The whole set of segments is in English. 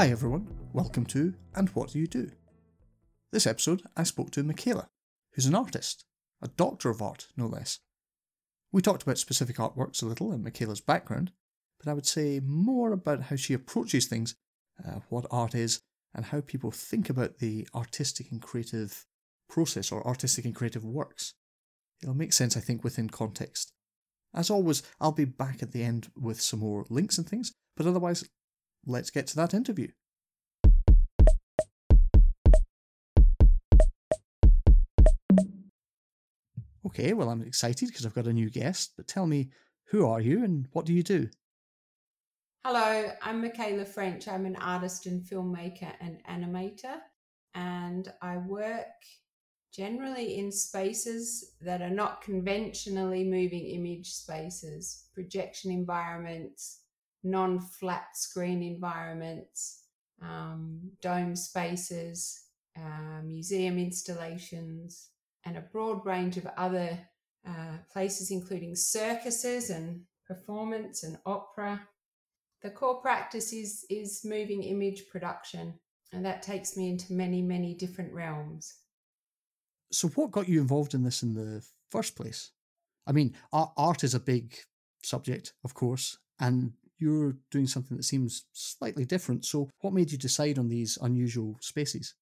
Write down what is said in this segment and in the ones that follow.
Hi everyone, welcome to And What Do You Do? This episode I spoke to Michaela, who's an artist, a doctor of art no less. We talked about specific artworks a little and Michaela's background, but I would say more about how she approaches things, uh, what art is, and how people think about the artistic and creative process or artistic and creative works. It'll make sense, I think, within context. As always, I'll be back at the end with some more links and things, but otherwise, let's get to that interview. Okay, well, I'm excited because I've got a new guest, but tell me, who are you and what do you do? Hello, I'm Michaela French. I'm an artist and filmmaker and animator, and I work generally in spaces that are not conventionally moving image spaces, projection environments, non flat screen environments, um, dome spaces, uh, museum installations, and a broad range of other uh, places, including circuses and performance and opera. The core practice is, is moving image production, and that takes me into many, many different realms. So, what got you involved in this in the first place? I mean, art, art is a big subject, of course, and you're doing something that seems slightly different. So, what made you decide on these unusual spaces?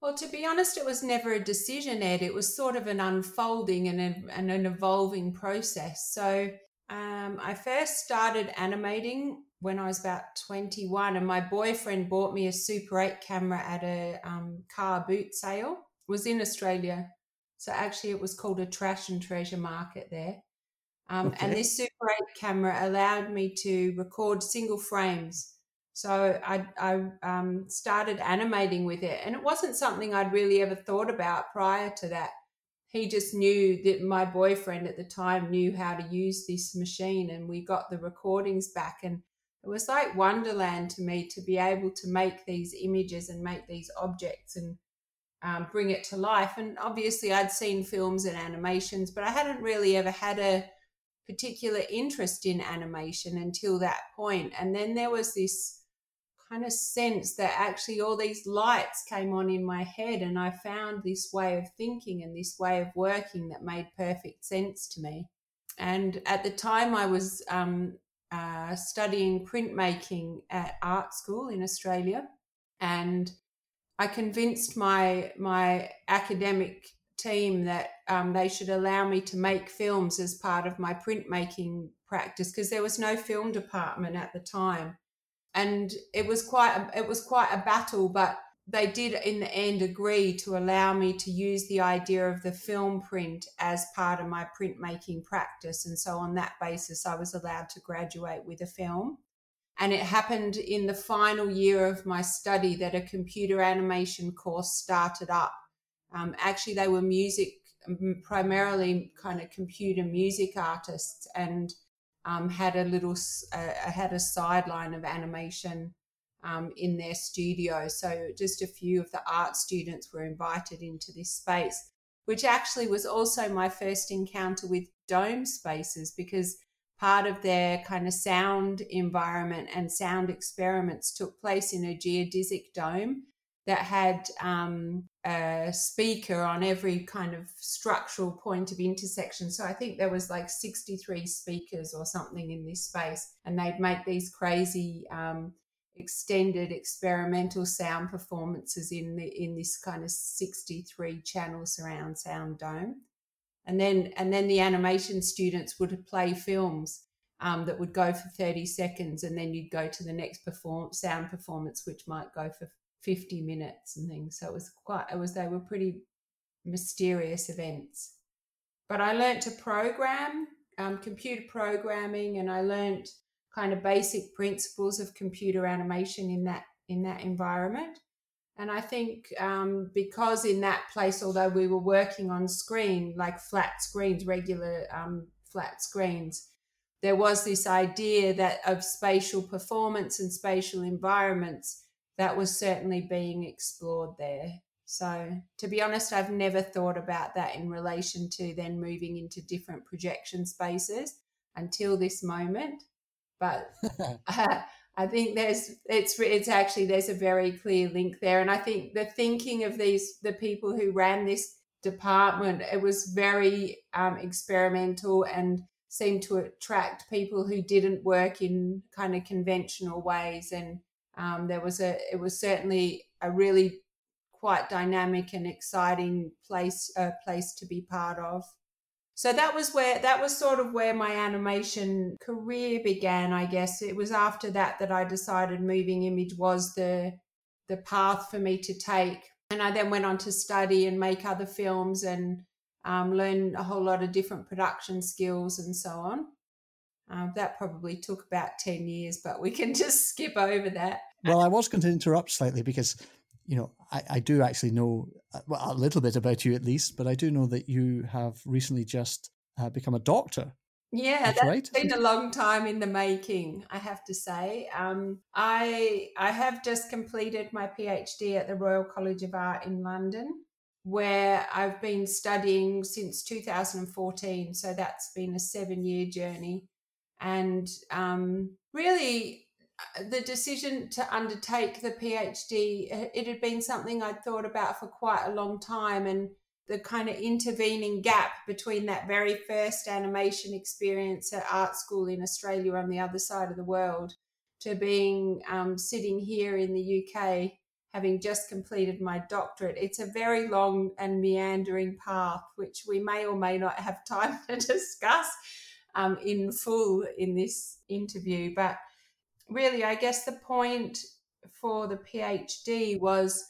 Well, to be honest, it was never a decision, Ed. It was sort of an unfolding and, a, and an evolving process. So, um, I first started animating when I was about 21, and my boyfriend bought me a Super 8 camera at a um, car boot sale. It was in Australia. So, actually, it was called a trash and treasure market there. Um, okay. And this Super 8 camera allowed me to record single frames. So I, I um, started animating with it. And it wasn't something I'd really ever thought about prior to that. He just knew that my boyfriend at the time knew how to use this machine, and we got the recordings back. And it was like Wonderland to me to be able to make these images and make these objects and um, bring it to life. And obviously, I'd seen films and animations, but I hadn't really ever had a particular interest in animation until that point. And then there was this kind of sense that actually all these lights came on in my head, and I found this way of thinking and this way of working that made perfect sense to me. And at the time, I was um, uh, studying printmaking at art school in Australia, and I convinced my my academic team that um, they should allow me to make films as part of my printmaking practice because there was no film department at the time, and it was quite a, it was quite a battle, but they did in the end agree to allow me to use the idea of the film print as part of my printmaking practice, and so on that basis, I was allowed to graduate with a film. And it happened in the final year of my study that a computer animation course started up. Um, actually, they were music, primarily kind of computer music artists, and um, had a little uh, had a sideline of animation um, in their studio. So just a few of the art students were invited into this space, which actually was also my first encounter with dome spaces because part of their kind of sound environment and sound experiments took place in a geodesic dome that had um, a speaker on every kind of structural point of intersection. So I think there was like 63 speakers or something in this space, and they'd make these crazy um, extended experimental sound performances in the in this kind of 63 channel surround sound dome. And then and then the animation students would play films um, that would go for 30 seconds, and then you'd go to the next perform sound performance, which might go for 50 minutes and things. So it was quite, it was, they were pretty mysterious events. But I learned to program, um, computer programming, and I learned kind of basic principles of computer animation in that in that environment. And I think um, because in that place, although we were working on screen, like flat screens, regular um, flat screens, there was this idea that of spatial performance and spatial environments that was certainly being explored there. So, to be honest, I've never thought about that in relation to then moving into different projection spaces until this moment. But uh, I think there's it's it's actually there's a very clear link there, and I think the thinking of these the people who ran this department it was very um, experimental and seemed to attract people who didn't work in kind of conventional ways, and um, there was a it was certainly a really quite dynamic and exciting place uh, place to be part of. So that was where that was sort of where my animation career began, I guess. It was after that that I decided moving image was the the path for me to take. And I then went on to study and make other films and um, learn a whole lot of different production skills and so on. Uh, that probably took about 10 years, but we can just skip over that. Well, I was going to interrupt slightly because you know, I, I do actually know uh, well, a little bit about you at least, but I do know that you have recently just uh, become a doctor. Yeah, that's, that's right. been a long time in the making, I have to say. Um, I I have just completed my PhD at the Royal College of Art in London, where I've been studying since 2014. So that's been a seven year journey, and um, really uh, the decision to undertake the PhD, uh, it had been something I'd thought about for quite a long time. And the kind of intervening gap between that very first animation experience at art school in Australia on the other side of the world to being um, sitting here in the UK, having just completed my doctorate. It's a very long and meandering path, which we may or may not have time to discuss um, in full in this interview. But really, I guess the point for the PhD was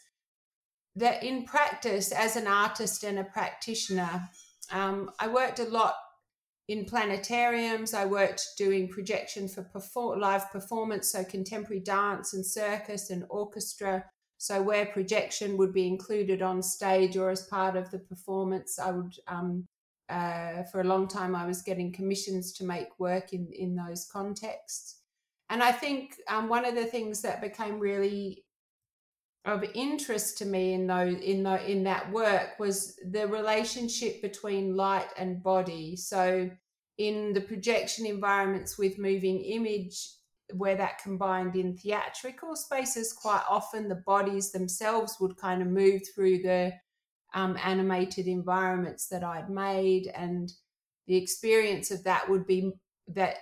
that in practice, as an artist and a practitioner, um, I worked a lot in planetariums. I worked doing projection for perform- live performance, so contemporary dance and circus and orchestra. So where projection would be included on stage or as part of the performance, I would. Um, uh, for a long time, I was getting commissions to make work in in those contexts. And I think um, one of the things that became really of interest to me in those in the, in that work was the relationship between light and body. So in the projection environments with moving image, where that combined in theatrical spaces, quite often the bodies themselves would kind of move through the um, animated environments that I'd made, and the experience of that would be that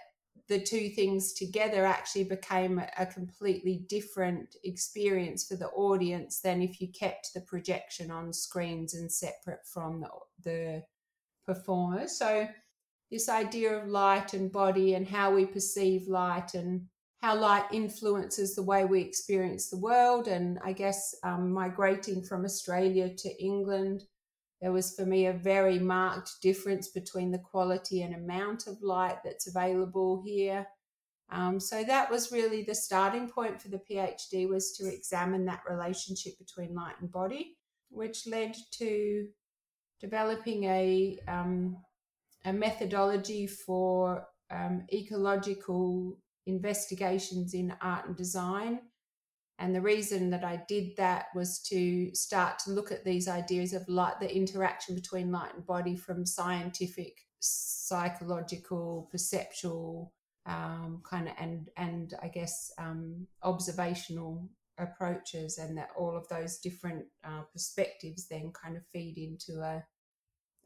the two things together actually became a completely different experience for the audience than if you kept the projection on screens and separate from the, the performer. So, this idea of light and body and how we perceive light and how light influences the way we experience the world. And I guess um, migrating from Australia to England there was for me a very marked difference between the quality and amount of light that's available here. Um, so that was really the starting point for the PhD was to examine that relationship between light and body, which led to developing a um, a methodology for um, ecological investigations in art and design. And the reason that I did that was to start to look at these ideas of light, the interaction between light and body from scientific, psychological, perceptual, um, kind of, and and I guess um, observational approaches, and that all of those different uh, perspectives then kind of feed into a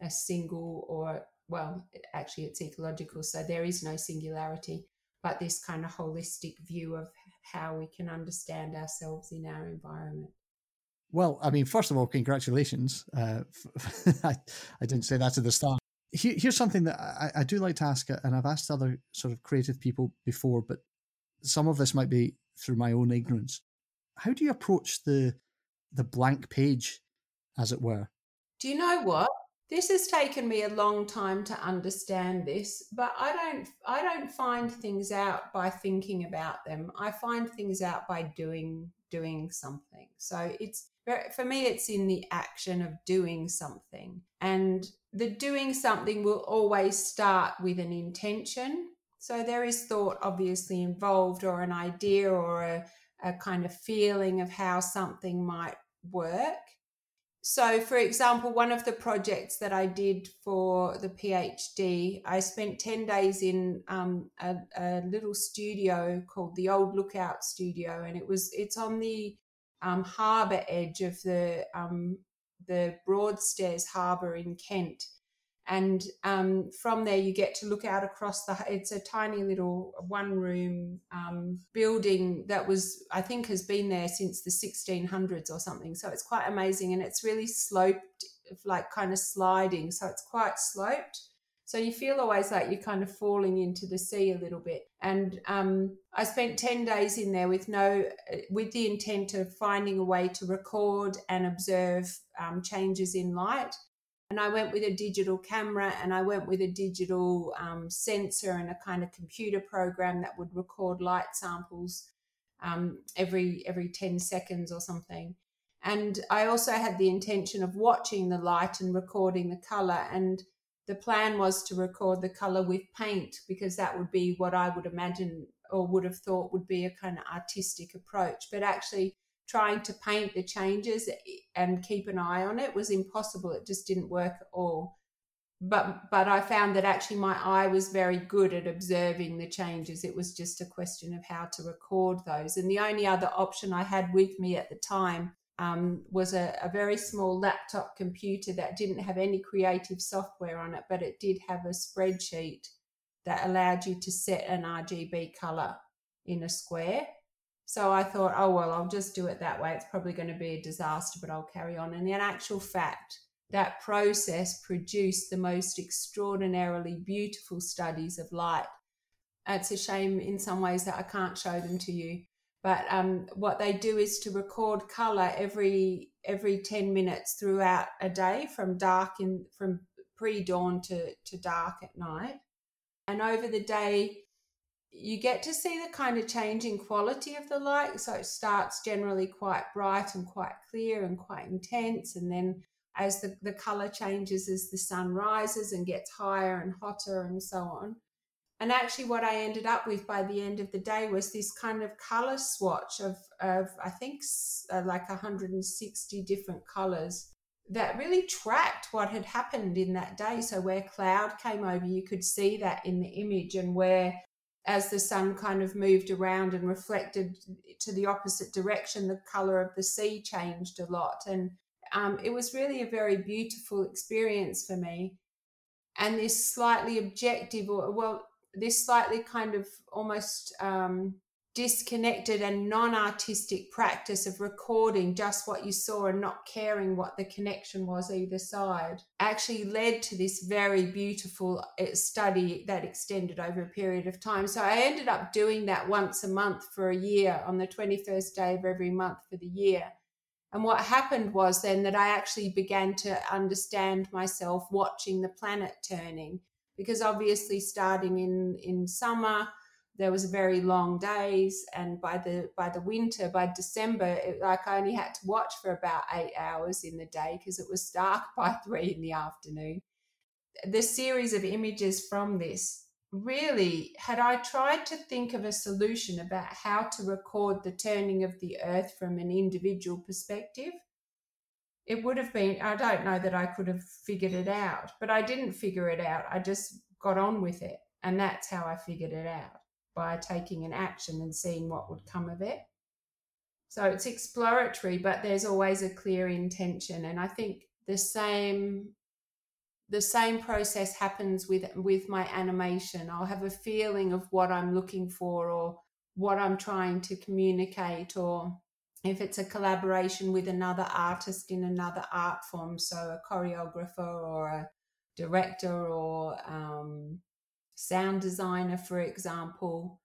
a single or well, actually, it's ecological, so there is no singularity, but this kind of holistic view of how we can understand ourselves in our environment. Well, I mean, first of all, congratulations. Uh, I, I, didn't say that at the start. Here, here's something that I, I, do like to ask, and I've asked other sort of creative people before, but some of this might be through my own ignorance. How do you approach the the blank page, as it were? Do you know what? This has taken me a long time to understand this but i don't i don't find things out by thinking about them. I find things out by doing doing something. So it's for me it's in the action of doing something. And the doing something will always start with an intention. So there is thought obviously involved or an idea or a, a kind of feeling of how something might work So, for example, one of the projects that I did for the PhD, I spent 10 days in um, a, a, little studio called the Old Lookout Studio, and it was it's on the um, harbour edge of the um, the Broadstairs Harbour in Kent and um, from there you get to look out across the it's a tiny little one room um, building that was i think has been there since the 1600s or something. So it's quite amazing and it's really sloped like kind of sliding. So it's quite sloped. So you feel always like you're kind of falling into the sea a little bit. And um, i spent 10 days in there with no with the intent of finding a way to record and observe um, changes in light and I went with a digital camera and I went with a digital um, sensor and a kind of computer program that would record light samples um, every every 10 seconds or something. And I also had the intention of watching the light and recording the color. And the plan was to record the color with paint because that would be what I would imagine or would have thought would be a kind of artistic approach. But actually, trying to paint the changes and keep an eye on it was impossible. It just didn't work at all. But but I found that actually my eye was very good at observing the changes. It was just a question of how to record those. And the only other option I had with me at the time um, was a, a very small laptop computer that didn't have any creative software on it, but it did have a spreadsheet that allowed you to set an RGB color in a square so I thought, oh, well, I'll just do it that way. It's probably going to be a disaster, but I'll carry on. And in actual fact, that process produced the most extraordinarily beautiful studies of light. It's a shame in some ways that I can't show them to you. But um, what they do is to record color every every ten minutes throughout a day, from dark in from pre dawn to to dark at night. And over the day, you get to see the kind of changing quality of the light. So it starts generally quite bright and quite clear and quite intense. And then as the, the color changes as the sun rises and gets higher and hotter and so on. And actually, what I ended up with by the end of the day was this kind of color swatch of, of I think, uh, like 160 different colors that really tracked what had happened in that day. So, where cloud came over, you could see that in the image, and where as the sun kind of moved around and reflected to the opposite direction, the color of the sea changed a lot. And um, it was really a very beautiful experience for me. And this slightly objective, or well, this slightly kind of almost um, disconnected and non artistic practice of recording just what you saw and not caring what the connection was either side actually led to this very beautiful uh, study that extended over a period of time. So I ended up doing that once a month for a year on the 21st day of every month for the year. And what happened was then that I actually began to understand myself watching the planet turning because obviously starting in in summer there was very long days and by the by the winter by december it, like i only had to watch for about eight hours in the day because it was dark by three in the afternoon. The series of images from this really had i tried to think of a solution about how to record the turning of the earth from an individual perspective it would have been i don't know that i could have figured it out but i didn't figure it out i just got on with it and that's how i figured it out by taking an action and seeing what would come of it. So it's exploratory, but there's always a clear intention. And I think the same the same process happens with with my animation. I'll have a feeling of what I'm looking for or what I'm trying to communicate or if it's a collaboration with another artist in another art form, so a choreographer or a director or um, sound designer, for example,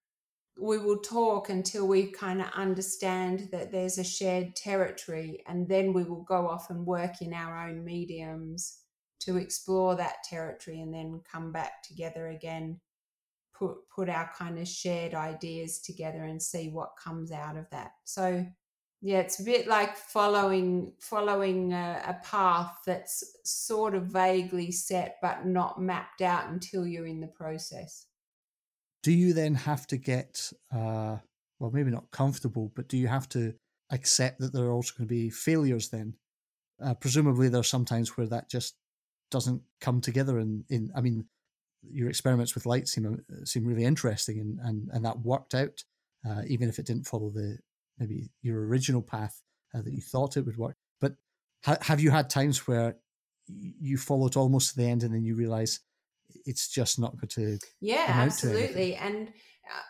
we will talk until we kind of understand that there's a shared territory, and then we will go off and work in our own mediums to explore that territory and then come back together again put put our kind of shared ideas together and see what comes out of that. So yeah it's a bit like following following a, a, path that's sort of vaguely set but not mapped out until you're in the process do you then have to get uh well maybe not comfortable but do you have to accept that there are also going to be failures then uh, presumably there are some times where that just doesn't come together. And in, I mean, your experiments with light seem uh, seem really interesting, and and and that worked out, uh, even if it didn't follow the maybe your original path uh, that you thought it would work. But ha- have you had times where you followed almost to the end and then you realize it's just not going to yeah absolutely. and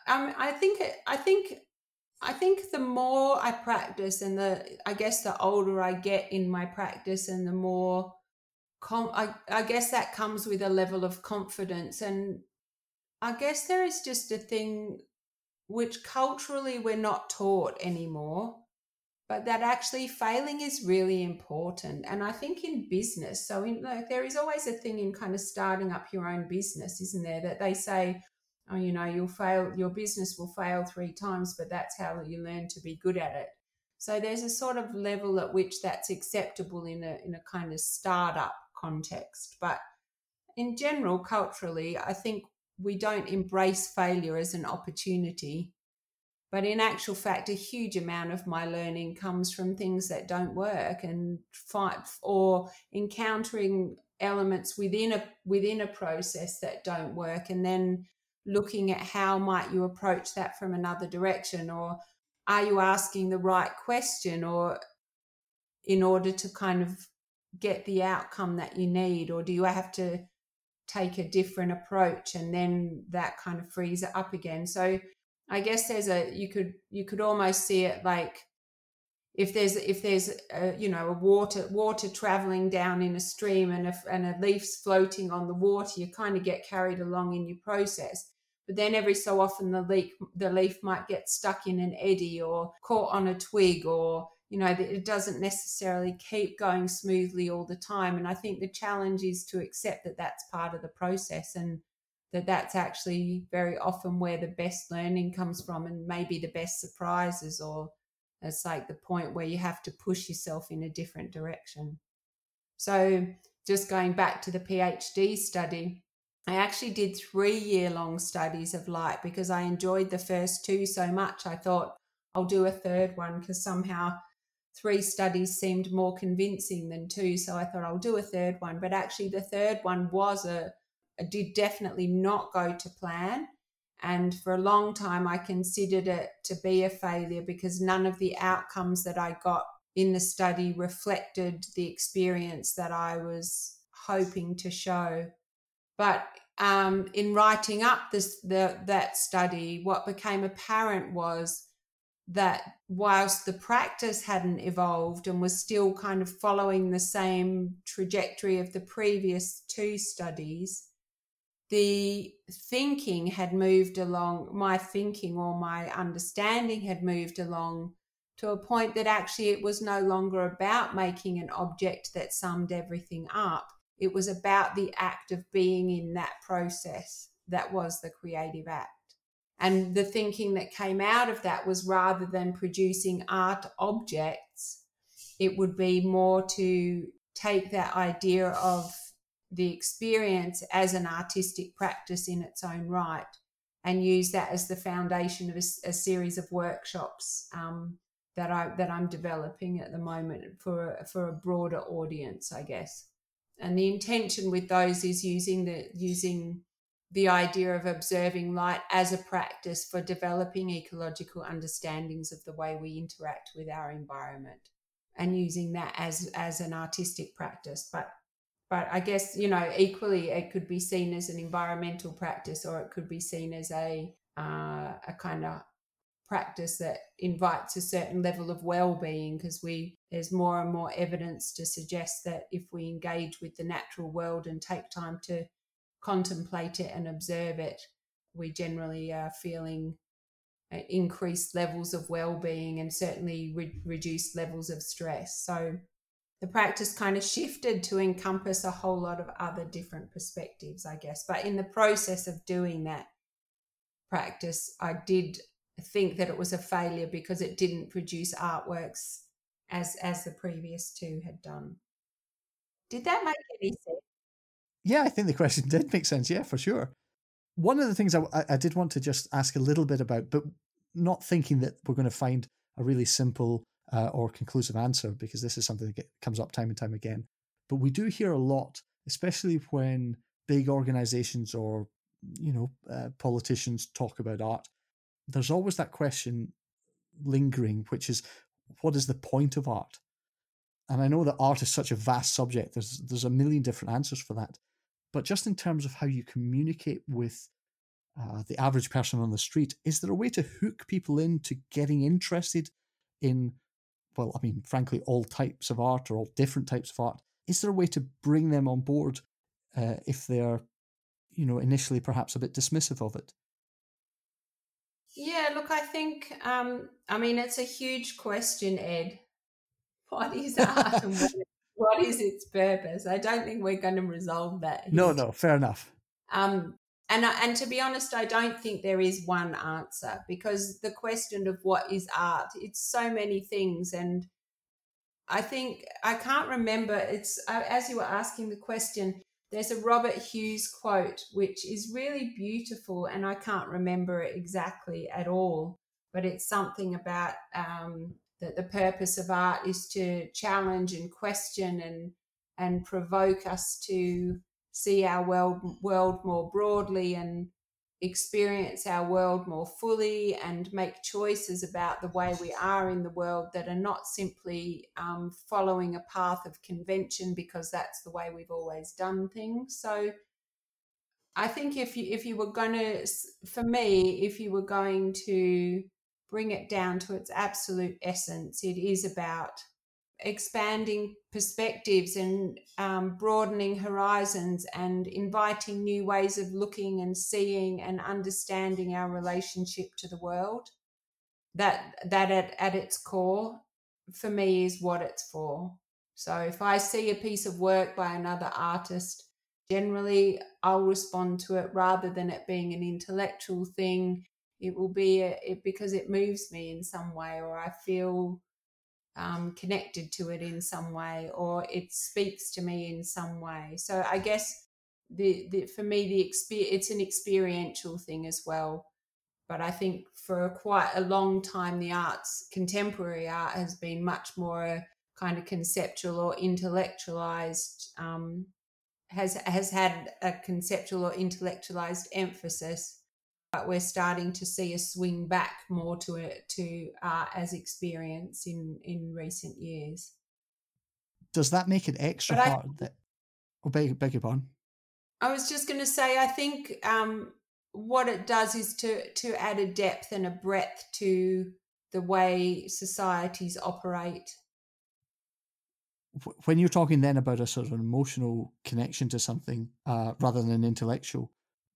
uh, um, i think i think i think the more i practice and the i guess the older i get in my practice and the more com- I, I guess that comes with a level of confidence. And i guess there is just a thing which culturally we're not taught anymore but that actually failing is really important. And I think in business, so in, like, there is always a thing in kind of starting up your own business, isn't there? That they say, oh, you know, you'll fail, your business will fail three times, but that's how you learn to be good at it. So there's a sort of level at which that's acceptable in a in a kind of startup context. But in general, culturally, I think we don't embrace failure as an opportunity but in actual fact, a huge amount of my learning comes from things that don't work and fight or encountering elements within a within a process that don't work and then looking at how might you approach that from another direction or are you asking the right question or in order to kind of get the outcome that you need or do you have to take a different approach and then that kind of frees it up again. So I guess there's a you could you could almost see it like if there's if there's a, you know a water water traveling down in a stream and a, and a leaf's floating on the water you kind of get carried along in your process. But then every so often the leaf the leaf might get stuck in an eddy or caught on a twig or you know it doesn't necessarily keep going smoothly all the time. And i think the challenge is to accept that that's part of the process and that that's actually very often where the best learning comes from and maybe the best surprises or it's like the point where you have to push yourself in a different direction. So just going back to the phd study i actually did three year long studies of light because i enjoyed the first two so much i thought i'll do a third one because somehow three studies seemed more convincing than two so i thought i'll do a third one but actually the third one was a did definitely not go to plan. And for a long time, I considered it to be a failure because none of the outcomes that I got in the study reflected the experience that I was hoping to show. But um, in writing up this the, that study, what became apparent was that whilst the practice hadn't evolved and was still kind of following the same trajectory of the previous two studies, the thinking had moved along, my thinking or my understanding had moved along to a point that actually it was no longer about making an object that summed everything up. It was about the act of being in that process that was the creative act. And the thinking that came out of that was rather than producing art objects, it would be more to take that idea of the experience as an artistic practice in its own right and use that as the foundation of a, a series of workshops um, that I that I'm developing at the moment for for a broader audience, I guess. And the intention with those is using the using the idea of observing light as a practice for developing ecological understandings of the way we interact with our environment and using that as as an artistic practice. But but I guess you know equally it could be seen as an environmental practice or it could be seen as a uh, a kind of practice that invites a certain level of well-being because we there's more and more evidence to suggest that if we engage with the natural world and take time to contemplate it and observe it we generally are feeling uh, increased levels of well-being and certainly re- reduced levels of stress so the practice kind of shifted to encompass a whole lot of other different perspectives, I guess. But in the process of doing that practice, I did think that it was a failure because it didn't produce artworks as as the previous two had done. Did that make any sense? Yeah, I think the question did make sense. Yeah, for sure. One of the things I, I did want to just ask a little bit about, but not thinking that we're going to find a really simple uh, or conclusive answer because this is something that comes up time and time again. But we do hear a lot, especially when big organizations or you know uh, politicians talk about art. There's always that question lingering, which is, what is the point of art? And I know that art is such a vast subject. There's there's a million different answers for that. But just in terms of how you communicate with uh, the average person on the street, is there a way to hook people into getting interested in, well, I mean, frankly, all types of art or all different types of art? Is there a way to bring them on board uh, if they're, you know, initially perhaps a bit dismissive of it? Yeah, look, I think, um, I mean, it's a huge question, Ed. What is art and what, what is its purpose? I don't think we're going to resolve that. Here. No, no, fair enough. Um, and and to be honest, I don't think there is one answer because the question of what is art, it's so many things, and I think I can't remember. It's uh, as you were asking the question. There's a Robert Hughes quote which is really beautiful, and I can't remember it exactly at all, but it's something about um, that the purpose of art is to challenge and question and and provoke us to see our world world more broadly and experience our world more fully and make choices about the way we are in the world that are not simply um, following a path of convention because that's the way we've always done things. So I think if you if you were going to, for me, if you were going to bring it down to its absolute essence, it is about expanding perspectives and um, broadening horizons and inviting new ways of looking and seeing and understanding our relationship to the world. That that at, at its core, for me, is what it's for. So if I see a piece of work by another artist, generally I'll respond to it rather than it being an intellectual thing it will be a, it, because it moves me in some way or i feel um, connected to it in some way or it speaks to me in some way. So i guess the, the for me the experience it's an experiential thing as well. But i think for quite a long time the arts contemporary art has been much more kind of conceptual or intellectualized um, has has had a conceptual or intellectualized emphasis but we're starting to see a swing back more to it to art as experience in in recent years. Does that make it extra but hard? I, that, oh, beg, beg your pardon. I was just going to say, I think um, what it does is to to add a depth and a breadth to the way societies operate. When you're talking then about a sort of emotional connection to something uh, rather than an intellectual,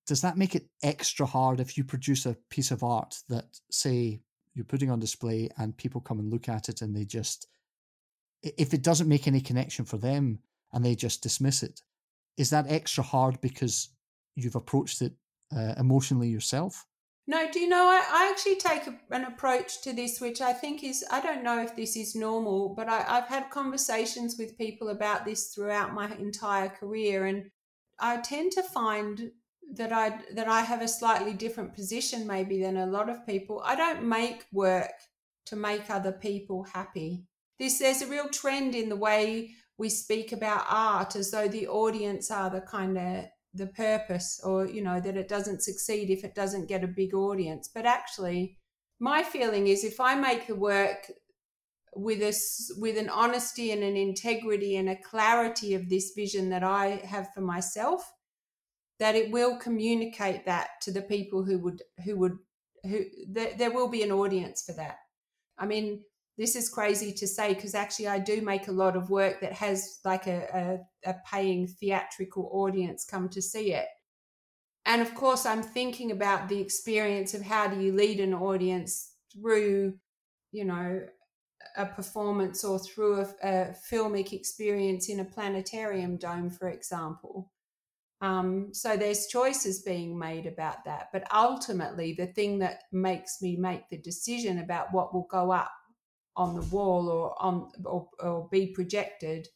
does that make it extra hard if you produce a piece of art that say you're putting on display and people come and look at it and they just if it doesn't make any connection for them and they just dismiss it is that extra hard because you've approached it uh, emotionally yourself? No do you know i, I actually take a, an approach to this which i think is i don't know if this is normal but I, i've had conversations with people about this throughout my entire career and i tend to find that I that I have a slightly different position maybe than a lot of people. I don't make work to make other people happy. This there's a real trend in the way we speak about art as though the audience are the kind of the purpose or you know that it doesn't succeed if it doesn't get a big audience but actually my feeling is if i make the work with a with an honesty and an integrity and a clarity of this vision that i have for myself that it will communicate that to the people who would who would who there, there will be an audience for that. I mean this is crazy to say because actually i do make a lot of work that has like a, a, a paying theatrical audience come to see it. And of course i'm thinking about the experience of how do you lead an audience through you know a performance or through a, a filmic experience in a planetarium dome for example um, so there's choices being made about that. But ultimately, the thing that makes me make the decision about what will go up on the wall or on or, or be projected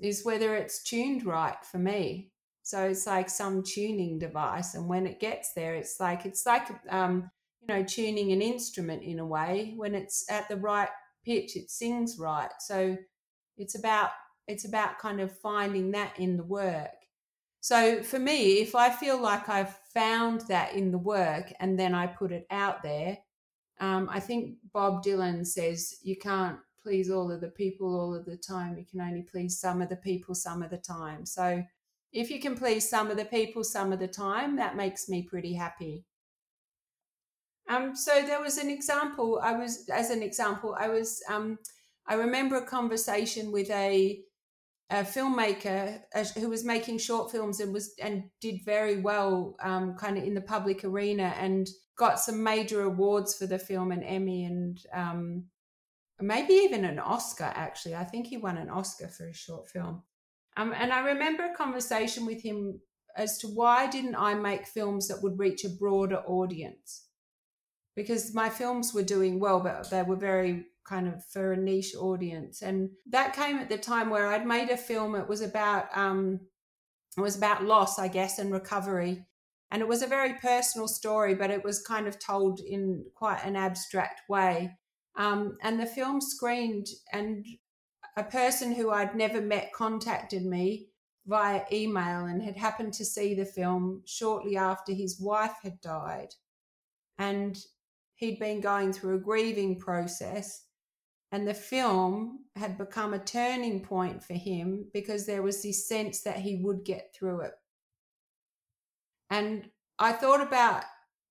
is whether it's tuned right for me. So it's like some tuning device, and when it gets there, it's like it's like um, you know tuning an instrument in a way. When it's at the right pitch, it sings right. So it's about it's about kind of finding that in the work. So for me, if I feel like I've found that in the work and then I put it out there, um, I think Bob Dylan says you can't please all of the people all of the time. You can only please some of the people some of the time. So if you can please some of the people some of the time, that makes me pretty happy. Um, so there was an example. I was, as an example, I was. Um, I remember a conversation with a, a filmmaker who was making short films and was and did very well, um, kind of in the public arena, and got some major awards for the film, an Emmy and um, maybe even an Oscar. Actually, I think he won an Oscar for a short film. Um, and I remember a conversation with him as to why didn't I make films that would reach a broader audience because my films were doing well, but they were very kind of for a niche audience. And that came at the time where I'd made a film. It was about um, it was about loss, I guess, and recovery. And it was a very personal story, but it was kind of told in quite an abstract way. Um, and the film screened, and a person who I'd never met contacted me via email and had happened to see the film shortly after his wife had died. And he'd been going through a grieving process and the film had become a turning point for him because there was this sense that he would get through it. And I thought about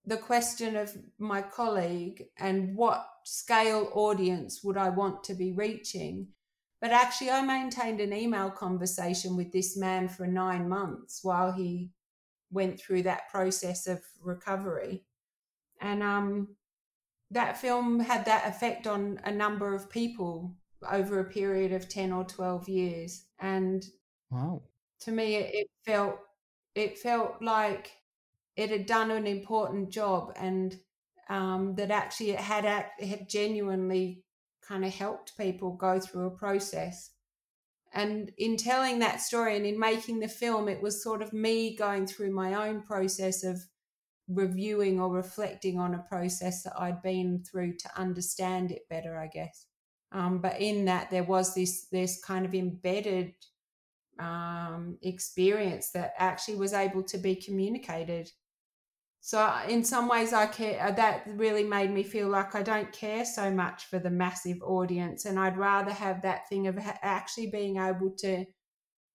the question of my colleague and what scale audience would I want to be reaching. But actually, I maintained an email conversation with this man for nine months while he went through that process of recovery. And um, that film had that effect on a number of people over a period of 10 or 12 years. And wow. to me it, it felt it felt like it had done an important job and um, that actually it had act, it had genuinely kind of helped people go through a process. And in telling that story and in making the film it was sort of me going through my own process of reviewing or reflecting on a process that I'd been through to understand it better, I guess. Um, but in that, there was this this kind of embedded um, experience that actually was able to be communicated. So uh, in some ways, I care. Uh, that really made me feel like I don't care so much for the massive audience, and I'd rather have that thing of actually being able to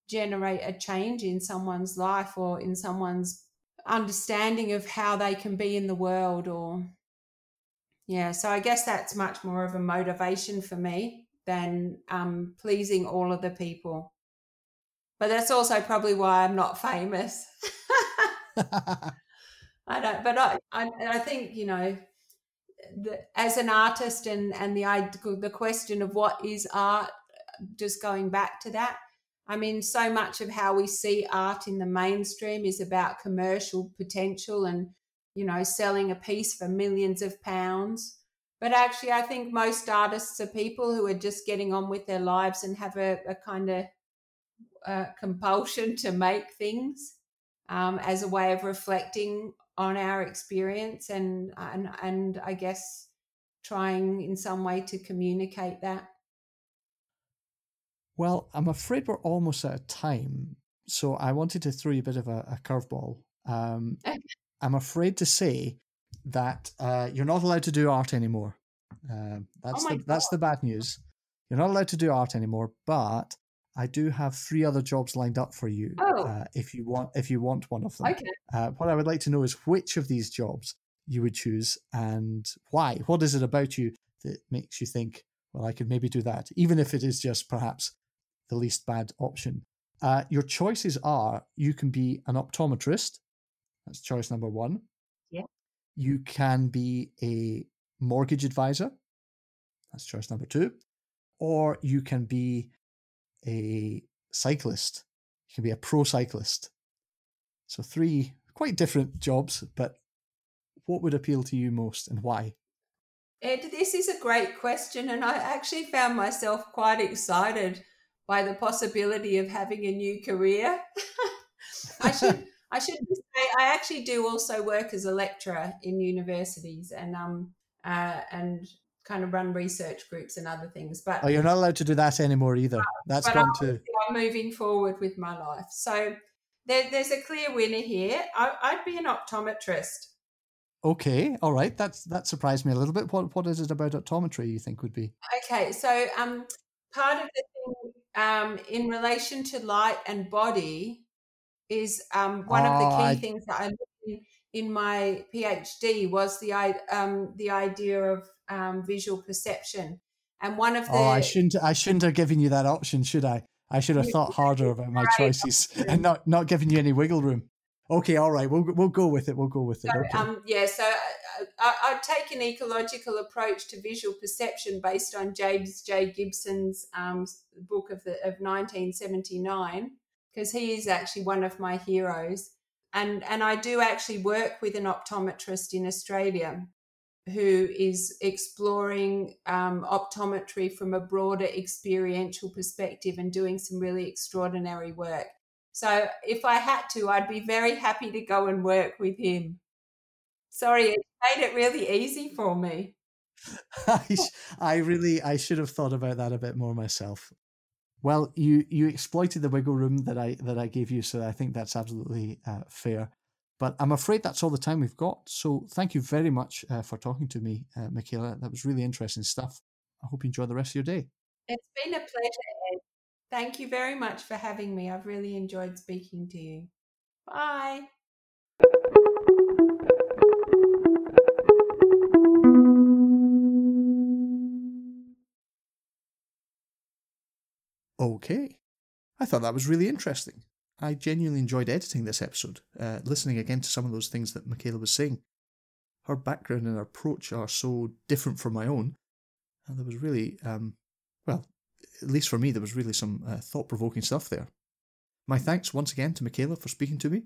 generate a change in someone's life or in someone's understanding of how they can be in the world or yeah so i guess that's much more of a motivation for me than um, pleasing all of the people. But that's also probably why i'm not famous. I don't but I, I, I think you know the, as an artist and and the the question of what is art just going back to that I mean, so much of how we see art in the mainstream is about commercial potential and, you know, selling a piece for millions of pounds. But actually, I think most artists are people who are just getting on with their lives and have a, a kind of uh, compulsion to make things um, as a way of reflecting on our experience and, and and I guess trying in some way to communicate that. Well, I'm afraid we're almost out of time. So I wanted to throw you a bit of a, a curveball. Um, I'm afraid to say that uh, you're not allowed to do art anymore. Uh, that's oh the God. that's the bad news. You're not allowed to do art anymore. But I do have three other jobs lined up for you. Oh. Uh, if you want, if you want one of them. Okay. Uh, what I would like to know is which of these jobs you would choose and why. What is it about you that makes you think, well, I could maybe do that, even if it is just perhaps the least bad option. Uh, your choices are you can be an optometrist. That's choice number one. Yeah. You can be a mortgage advisor. That's choice number two. Or you can be a cyclist. You can be a pro cyclist. So, three quite different jobs, but what would appeal to you most and why? Ed, this is a great question, and I actually found myself quite excited by the possibility of having a new career. I should I should say I actually do also work as a lecturer in universities, and um uh, and kind of run research groups and other things. But oh, you're not allowed to do that anymore either. That's but gone to. I'm moving forward with my life. So there, there's a clear winner here. I, I'd be an optometrist. Okay, all right. That's that surprised me a little bit. What what is it about optometry you think would be? Okay, so um, part of the thing um, in relation to light and body is um, one of the Oh, key I- things that I looked in, in my PhD was the um, the idea of um, visual perception, and one of the Oh, I shouldn't. I shouldn't have given you that option, should I? I should have thought harder about my choices and not not giving you any wiggle room. Okay, all right. We'll we'll go with it. We'll go with it. So, Okay. um, yeah, so I, I, take an ecological approach to visual perception based on James J. Gibson's um, book of the of 1979, because he is actually one of my heroes, and and I do actually work with an optometrist in Australia who is exploring um, optometry from a broader experiential perspective and doing some really extraordinary work. So if I had to, I'd be very happy to go and work with him. Sorry, it made it really easy for me. I, I really I should have thought about that a bit more myself. Well, you you exploited the wiggle room that I that I gave you, so I think that's absolutely uh, fair. But I'm afraid that's all the time we've got. So thank you very much uh, for talking to me, uh, Michaela. That was really interesting stuff. I hope you enjoy the rest of your day. It's been a pleasure, Ed. Thank you very much for having me. I've really enjoyed speaking to you. Bye. Okay. I thought that was really interesting. I genuinely enjoyed editing this episode, uh, listening again to some of those things that Michaela was saying. Her background and her approach are so different from my own. And there was really, um, well, at least for me, there was really some uh, thought provoking stuff there. My thanks once again to Michaela for speaking to me.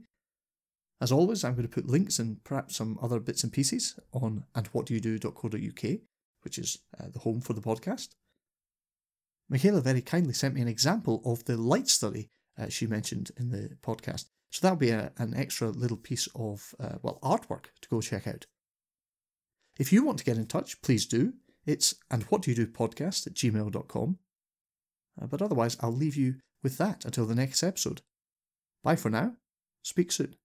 As always, I'm going to put links and perhaps some other bits and pieces on andwhatdoyoudo.co.uk, which is uh, the home for the podcast. Michaela very kindly sent me an example of the light study uh, she mentioned in the podcast. So that'll be a, an extra little piece of, uh, well, artwork to go check out. If you want to get in touch, please do. It's and what do you do podcast at gmail.com. Uh, but otherwise, I'll leave you with that until the next episode. Bye for now. Speak soon.